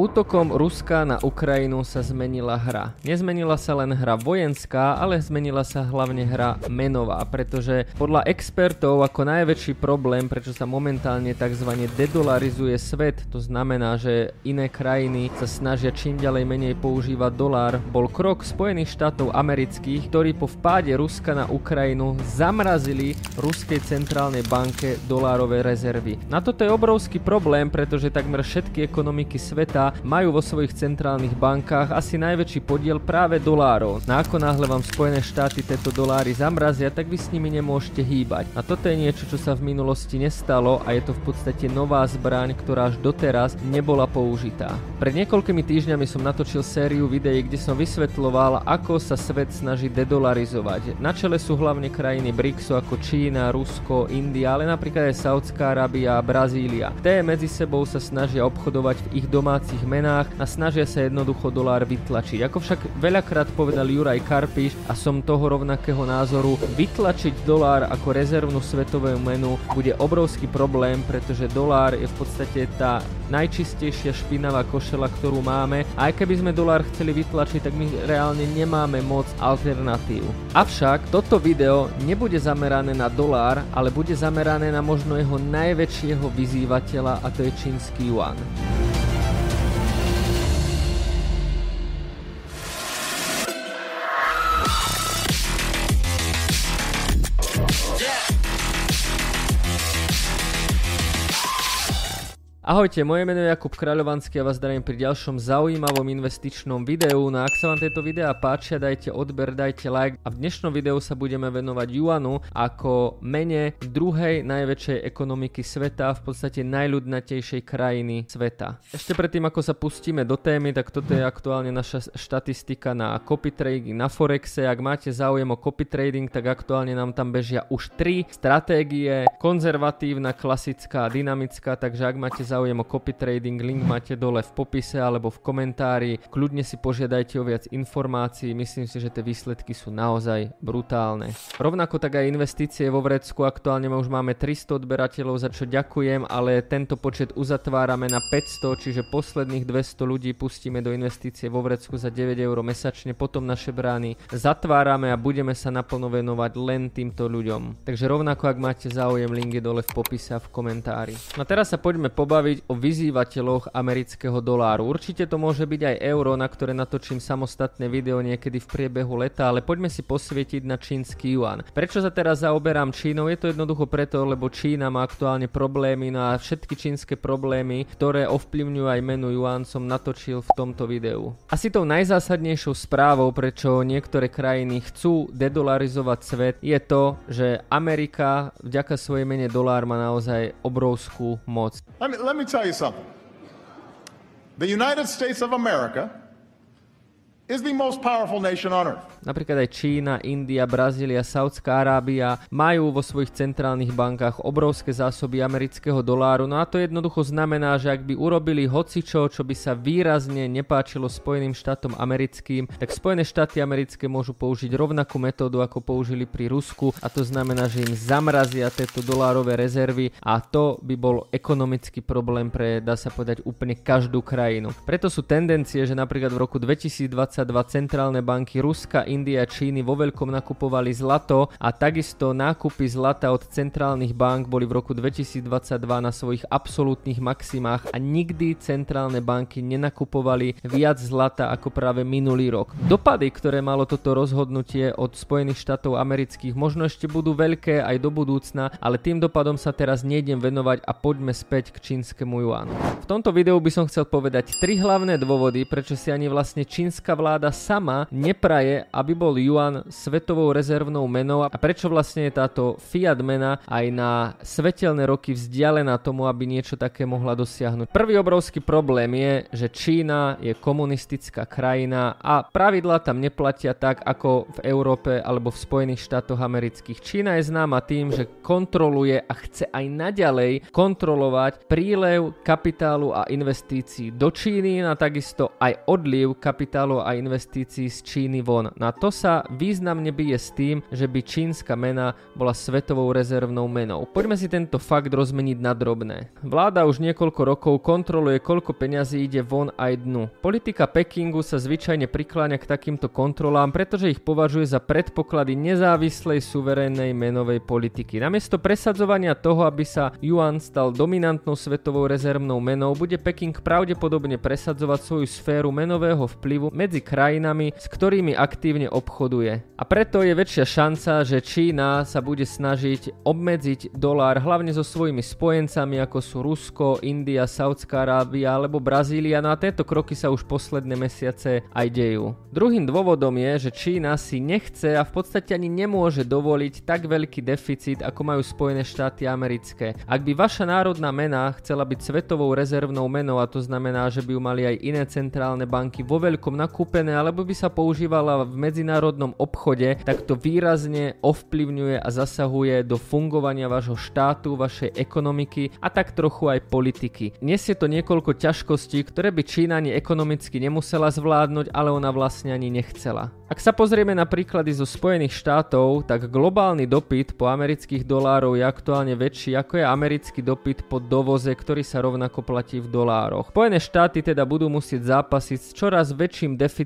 Útokom Ruska na Ukrajinu sa zmenila hra. Nezmenila sa len hra vojenská, ale zmenila sa hlavne hra menová, pretože podľa expertov ako najväčší problém, prečo sa momentálne tzv. dedolarizuje svet, to znamená, že iné krajiny sa snažia čím ďalej menej používať dolár, bol krok Spojených štátov amerických, ktorí po vpáde Ruska na Ukrajinu zamrazili Ruskej centrálnej banke dolárové rezervy. Na toto je obrovský problém, pretože takmer všetky ekonomiky sveta majú vo svojich centrálnych bankách asi najväčší podiel práve dolárov. Na ako náhle vám Spojené štáty tieto doláry zamrazia, tak vy s nimi nemôžete hýbať. A toto je niečo, čo sa v minulosti nestalo a je to v podstate nová zbraň, ktorá až doteraz nebola použitá. Pred niekoľkými týždňami som natočil sériu videí, kde som vysvetloval, ako sa svet snaží dedolarizovať. Na čele sú hlavne krajiny BRICSu ako Čína, Rusko, India, ale napríklad aj Saudská Arábia a Brazília. Té medzi sebou sa snažia obchodovať v ich domácich svojich menách a snažia sa jednoducho dolár vytlačiť. Ako však veľakrát povedal Juraj Karpiš a som toho rovnakého názoru, vytlačiť dolár ako rezervnú svetovú menu bude obrovský problém, pretože dolár je v podstate tá najčistejšia špinavá košela, ktorú máme. A aj keby sme dolár chceli vytlačiť, tak my reálne nemáme moc alternatív. Avšak toto video nebude zamerané na dolár, ale bude zamerané na možno jeho najväčšieho vyzývateľa a to je čínsky yuan. Ahojte, moje meno je Jakub Kráľovanský a vás zdravím pri ďalšom zaujímavom investičnom videu. No ak sa vám tieto videá páčia, dajte odber, dajte like a v dnešnom videu sa budeme venovať Juanu ako mene druhej najväčšej ekonomiky sveta, v podstate najľudnatejšej krajiny sveta. Ešte predtým, ako sa pustíme do témy, tak toto je aktuálne naša štatistika na copy trading na Forexe. Ak máte záujem o copy trading, tak aktuálne nám tam bežia už tri stratégie, konzervatívna, klasická, dynamická, takže ak máte záujem záujem o copy trading, link máte dole v popise alebo v komentári. Kľudne si požiadajte o viac informácií, myslím si, že tie výsledky sú naozaj brutálne. Rovnako tak aj investície vo Vrecku, aktuálne už máme 300 odberateľov, za čo ďakujem, ale tento počet uzatvárame na 500, čiže posledných 200 ľudí pustíme do investície vo Vrecku za 9 eur mesačne, potom naše brány zatvárame a budeme sa naplno venovať len týmto ľuďom. Takže rovnako ak máte záujem, link je dole v popise a v komentári. No teraz sa poďme pobaviť hovoriť o vyzývateľoch amerického doláru. Určite to môže byť aj euro, na ktoré natočím samostatné video niekedy v priebehu leta, ale poďme si posvietiť na čínsky yuan. Prečo sa teraz zaoberám Čínou? Je to jednoducho preto, lebo Čína má aktuálne problémy no a všetky čínske problémy, ktoré ovplyvňujú aj menu yuan som natočil v tomto videu. Asi tou najzásadnejšou správou, prečo niektoré krajiny chcú dedolarizovať svet, je to, že Amerika vďaka svojej mene dolár má naozaj obrovskú moc. Let me, let me me tell you something. The United States of America is the most powerful nation on earth. Napríklad aj Čína, India, Brazília, Saudská Arábia majú vo svojich centrálnych bankách obrovské zásoby amerického doláru. No a to jednoducho znamená, že ak by urobili hocičo, čo by sa výrazne nepáčilo Spojeným štátom americkým, tak Spojené štáty americké môžu použiť rovnakú metódu, ako použili pri Rusku a to znamená, že im zamrazia tieto dolárové rezervy a to by bol ekonomický problém pre, dá sa povedať, úplne každú krajinu. Preto sú tendencie, že napríklad v roku 2022 centrálne banky Ruska, India a Číny vo veľkom nakupovali zlato a takisto nákupy zlata od centrálnych bank boli v roku 2022 na svojich absolútnych maximách a nikdy centrálne banky nenakupovali viac zlata ako práve minulý rok. Dopady, ktoré malo toto rozhodnutie od Spojených štátov amerických možno ešte budú veľké aj do budúcna, ale tým dopadom sa teraz nejdem venovať a poďme späť k čínskemu juanu. V tomto videu by som chcel povedať tri hlavné dôvody, prečo si ani vlastne čínska vláda sama nepraje, aby bol yuan svetovou rezervnou menou a prečo vlastne je táto fiat mena aj na svetelné roky vzdialená tomu, aby niečo také mohla dosiahnuť. Prvý obrovský problém je, že Čína je komunistická krajina a pravidla tam neplatia tak ako v Európe alebo v Spojených štátoch amerických. Čína je známa tým, že kontroluje a chce aj naďalej kontrolovať prílev kapitálu a investícií do Číny a takisto aj odliv kapitálu a investícií z Číny von. Na a to sa významne bije s tým, že by čínska mena bola svetovou rezervnou menou. Poďme si tento fakt rozmeniť na drobné. Vláda už niekoľko rokov kontroluje, koľko peňazí ide von aj dnu. Politika Pekingu sa zvyčajne prikláňa k takýmto kontrolám, pretože ich považuje za predpoklady nezávislej suverénnej menovej politiky. Namiesto presadzovania toho, aby sa yuan stal dominantnou svetovou rezervnou menou, bude Peking pravdepodobne presadzovať svoju sféru menového vplyvu medzi krajinami, s ktorými aktívne obchoduje. A preto je väčšia šanca, že Čína sa bude snažiť obmedziť dolár hlavne so svojimi spojencami ako sú Rusko, India, Saudská Arábia alebo Brazília, no a tieto kroky sa už posledné mesiace aj dejú. Druhým dôvodom je, že Čína si nechce a v podstate ani nemôže dovoliť tak veľký deficit, ako majú Spojené štáty americké. Ak by vaša národná mena chcela byť svetovou rezervnou menou a to znamená, že by ju mali aj iné centrálne banky vo veľkom nakúpené alebo by sa používala v medzinárodnom obchode, tak to výrazne ovplyvňuje a zasahuje do fungovania vášho štátu, vašej ekonomiky a tak trochu aj politiky. Nesie to niekoľko ťažkostí, ktoré by Čína ani ekonomicky nemusela zvládnuť, ale ona vlastne ani nechcela. Ak sa pozrieme na príklady zo Spojených štátov, tak globálny dopyt po amerických dolárov je aktuálne väčší ako je americký dopyt po dovoze, ktorý sa rovnako platí v dolároch. Spojené štáty teda budú musieť zápasiť s čoraz väčším deficitom,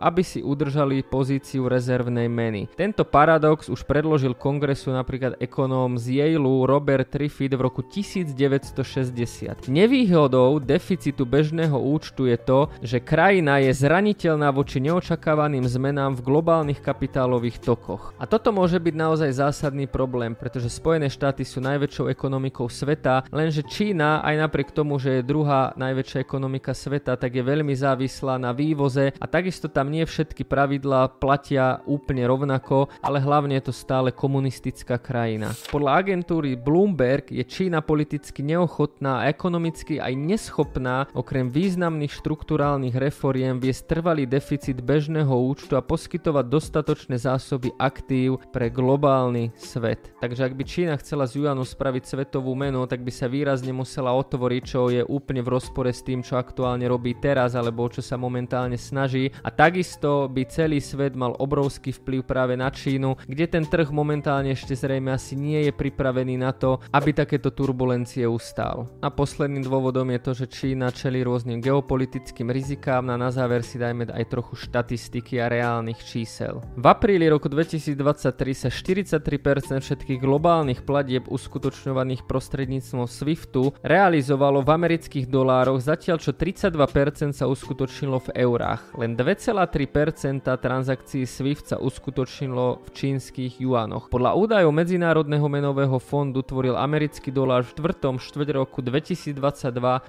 aby si udržali pozíciu rezervnej meny. Tento paradox už predložil kongresu napríklad ekonóm z Yale Robert Triffid v roku 1960. Nevýhodou deficitu bežného účtu je to, že krajina je zraniteľná voči neočakávaným zmenám v globálnych kapitálových tokoch. A toto môže byť naozaj zásadný problém, pretože Spojené štáty sú najväčšou ekonomikou sveta, lenže Čína aj napriek tomu, že je druhá najväčšia ekonomika sveta, tak je veľmi závislá na vývoze a takisto tam nie všetky pravidlá platia úplne rovnako, ale hlavne je to stále komunistická krajina. Podľa agentúry Bloomberg je Čína politicky neochotná a ekonomicky aj neschopná okrem významných štruktúrálnych reforiem viesť trvalý deficit bežného účtu a poskytovať dostatočné zásoby aktív pre globálny svet. Takže ak by Čína chcela z Juanu spraviť svetovú menu, tak by sa výrazne musela otvoriť, čo je úplne v rozpore s tým, čo aktuálne robí teraz, alebo čo sa momentálne snaží. A takisto by celý svet mal obrovský vplyv práve na Čínu, kde ten trh momentálne ešte zrejme asi nie je pripravený na to, aby takéto turbulencie ustál. A posledným dôvodom je to, že Čína čelí rôznym geopolitickým rizikám, a na záver si dajme aj trochu štatistiky a reálne globálnych čísel. V apríli roku 2023 sa 43% všetkých globálnych platieb uskutočňovaných prostredníctvom SWIFTu realizovalo v amerických dolároch, zatiaľ čo 32% sa uskutočnilo v eurách. Len 2,3% transakcií SWIFT sa uskutočnilo v čínskych juanoch. Podľa údajov Medzinárodného menového fondu tvoril americký dolár v 4. štvrť roku 2022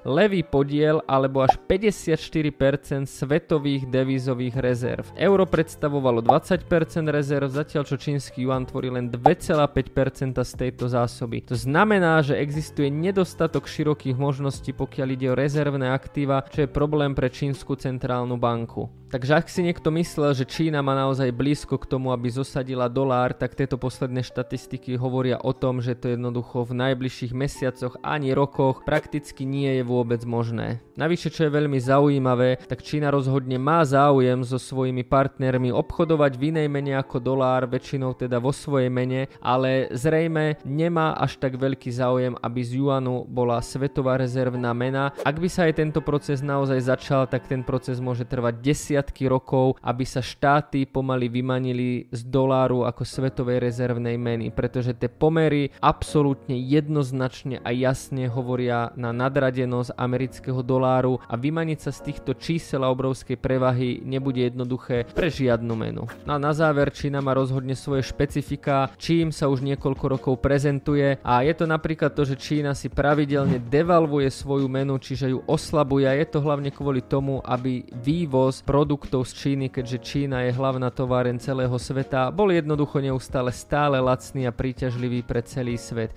levý podiel alebo až 54% svetových devízových rezerv. Euro pred predstavovalo 20% rezerv, zatiaľ čo čínsky yuan tvorí len 2,5% z tejto zásoby. To znamená, že existuje nedostatok širokých možností, pokiaľ ide o rezervné aktíva, čo je problém pre čínsku centrálnu banku. Takže ak si niekto myslel, že Čína má naozaj blízko k tomu, aby zosadila dolár, tak tieto posledné štatistiky hovoria o tom, že to jednoducho v najbližších mesiacoch ani rokoch prakticky nie je vôbec možné. Navyše, čo je veľmi zaujímavé, tak Čína rozhodne má záujem so svojimi partnermi obchodovať v inej mene ako dolár, väčšinou teda vo svojej mene, ale zrejme nemá až tak veľký záujem, aby z Juanu bola svetová rezervná mena. Ak by sa aj tento proces naozaj začal, tak ten proces môže trvať 10 desiatky rokov, aby sa štáty pomaly vymanili z doláru ako svetovej rezervnej meny, pretože tie pomery absolútne jednoznačne a jasne hovoria na nadradenosť amerického doláru a vymaniť sa z týchto čísel a obrovskej prevahy nebude jednoduché pre žiadnu menu. No a na záver Čína má rozhodne svoje špecifika, čím sa už niekoľko rokov prezentuje a je to napríklad to, že Čína si pravidelne devalvuje svoju menu, čiže ju oslabuje a je to hlavne kvôli tomu, aby vývoz produktov z Číny, keďže Čína je hlavná továren celého sveta, bol jednoducho neustále stále lacný a príťažlivý pre celý svet.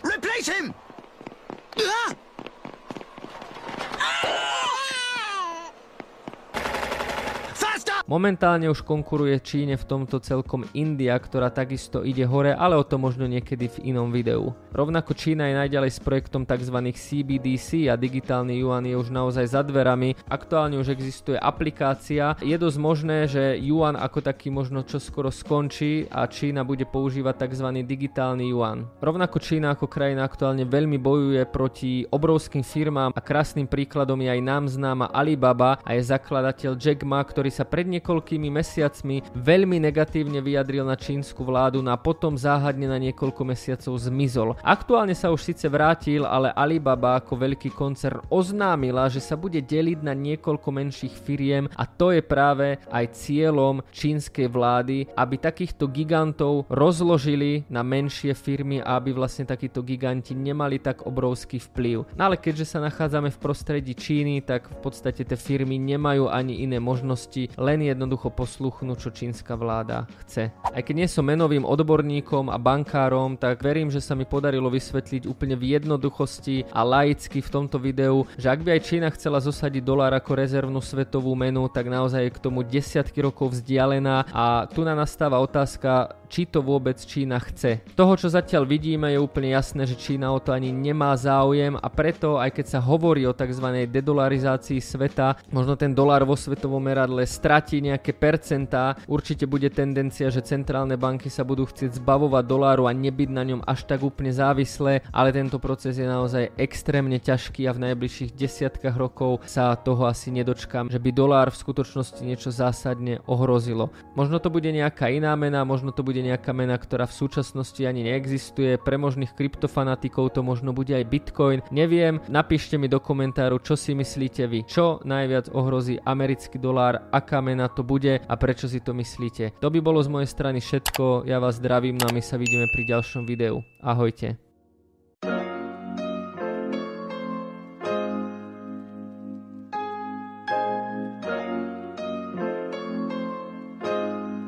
Momentálne už konkuruje Číne v tomto celkom India, ktorá takisto ide hore, ale o to možno niekedy v inom videu. Rovnako Čína je najďalej s projektom tzv. CBDC a digitálny yuan je už naozaj za dverami. Aktuálne už existuje aplikácia. Je dosť možné, že yuan ako taký možno čo skoro skončí a Čína bude používať tzv. digitálny yuan. Rovnako Čína ako krajina aktuálne veľmi bojuje proti obrovským firmám a krásnym príkladom je aj nám známa Alibaba a je zakladateľ Jack Ma, ktorý sa pred niekoľkými mesiacmi veľmi negatívne vyjadril na čínsku vládu a potom záhadne na niekoľko mesiacov zmizol. Aktuálne sa už síce vrátil, ale Alibaba ako veľký koncern oznámila, že sa bude deliť na niekoľko menších firiem a to je práve aj cieľom čínskej vlády, aby takýchto gigantov rozložili na menšie firmy a aby vlastne takíto giganti nemali tak obrovský vplyv. No ale keďže sa nachádzame v prostredí Číny, tak v podstate tie firmy nemajú ani iné možnosti, len jednoducho posluchnúť, čo čínska vláda chce. Aj keď nie som menovým odborníkom a bankárom, tak verím, že sa mi podarilo vysvetliť úplne v jednoduchosti a laicky v tomto videu, že ak by aj Čína chcela zosadiť dolár ako rezervnú svetovú menu, tak naozaj je k tomu desiatky rokov vzdialená a tu na nastáva otázka, či to vôbec Čína chce. Toho, čo zatiaľ vidíme, je úplne jasné, že Čína o to ani nemá záujem a preto, aj keď sa hovorí o tzv. dedolarizácii sveta, možno ten dolár vo svetovom meradle stratí nejaké percentá, určite bude tendencia, že centrálne banky sa budú chcieť zbavovať doláru a nebyť na ňom až tak úplne závislé, ale tento proces je naozaj extrémne ťažký a v najbližších desiatkách rokov sa toho asi nedočkám, že by dolár v skutočnosti niečo zásadne ohrozilo. Možno to bude nejaká iná mena, možno to bude nejaká mena, ktorá v súčasnosti ani neexistuje. Pre možných kryptofanatikov to možno bude aj Bitcoin. Neviem, napíšte mi do komentáru, čo si myslíte vy. Čo najviac ohrozí americký dolár, aká mena to bude a prečo si to myslíte. To by bolo z mojej strany všetko. Ja vás zdravím no a my sa vidíme pri ďalšom videu. Ahojte.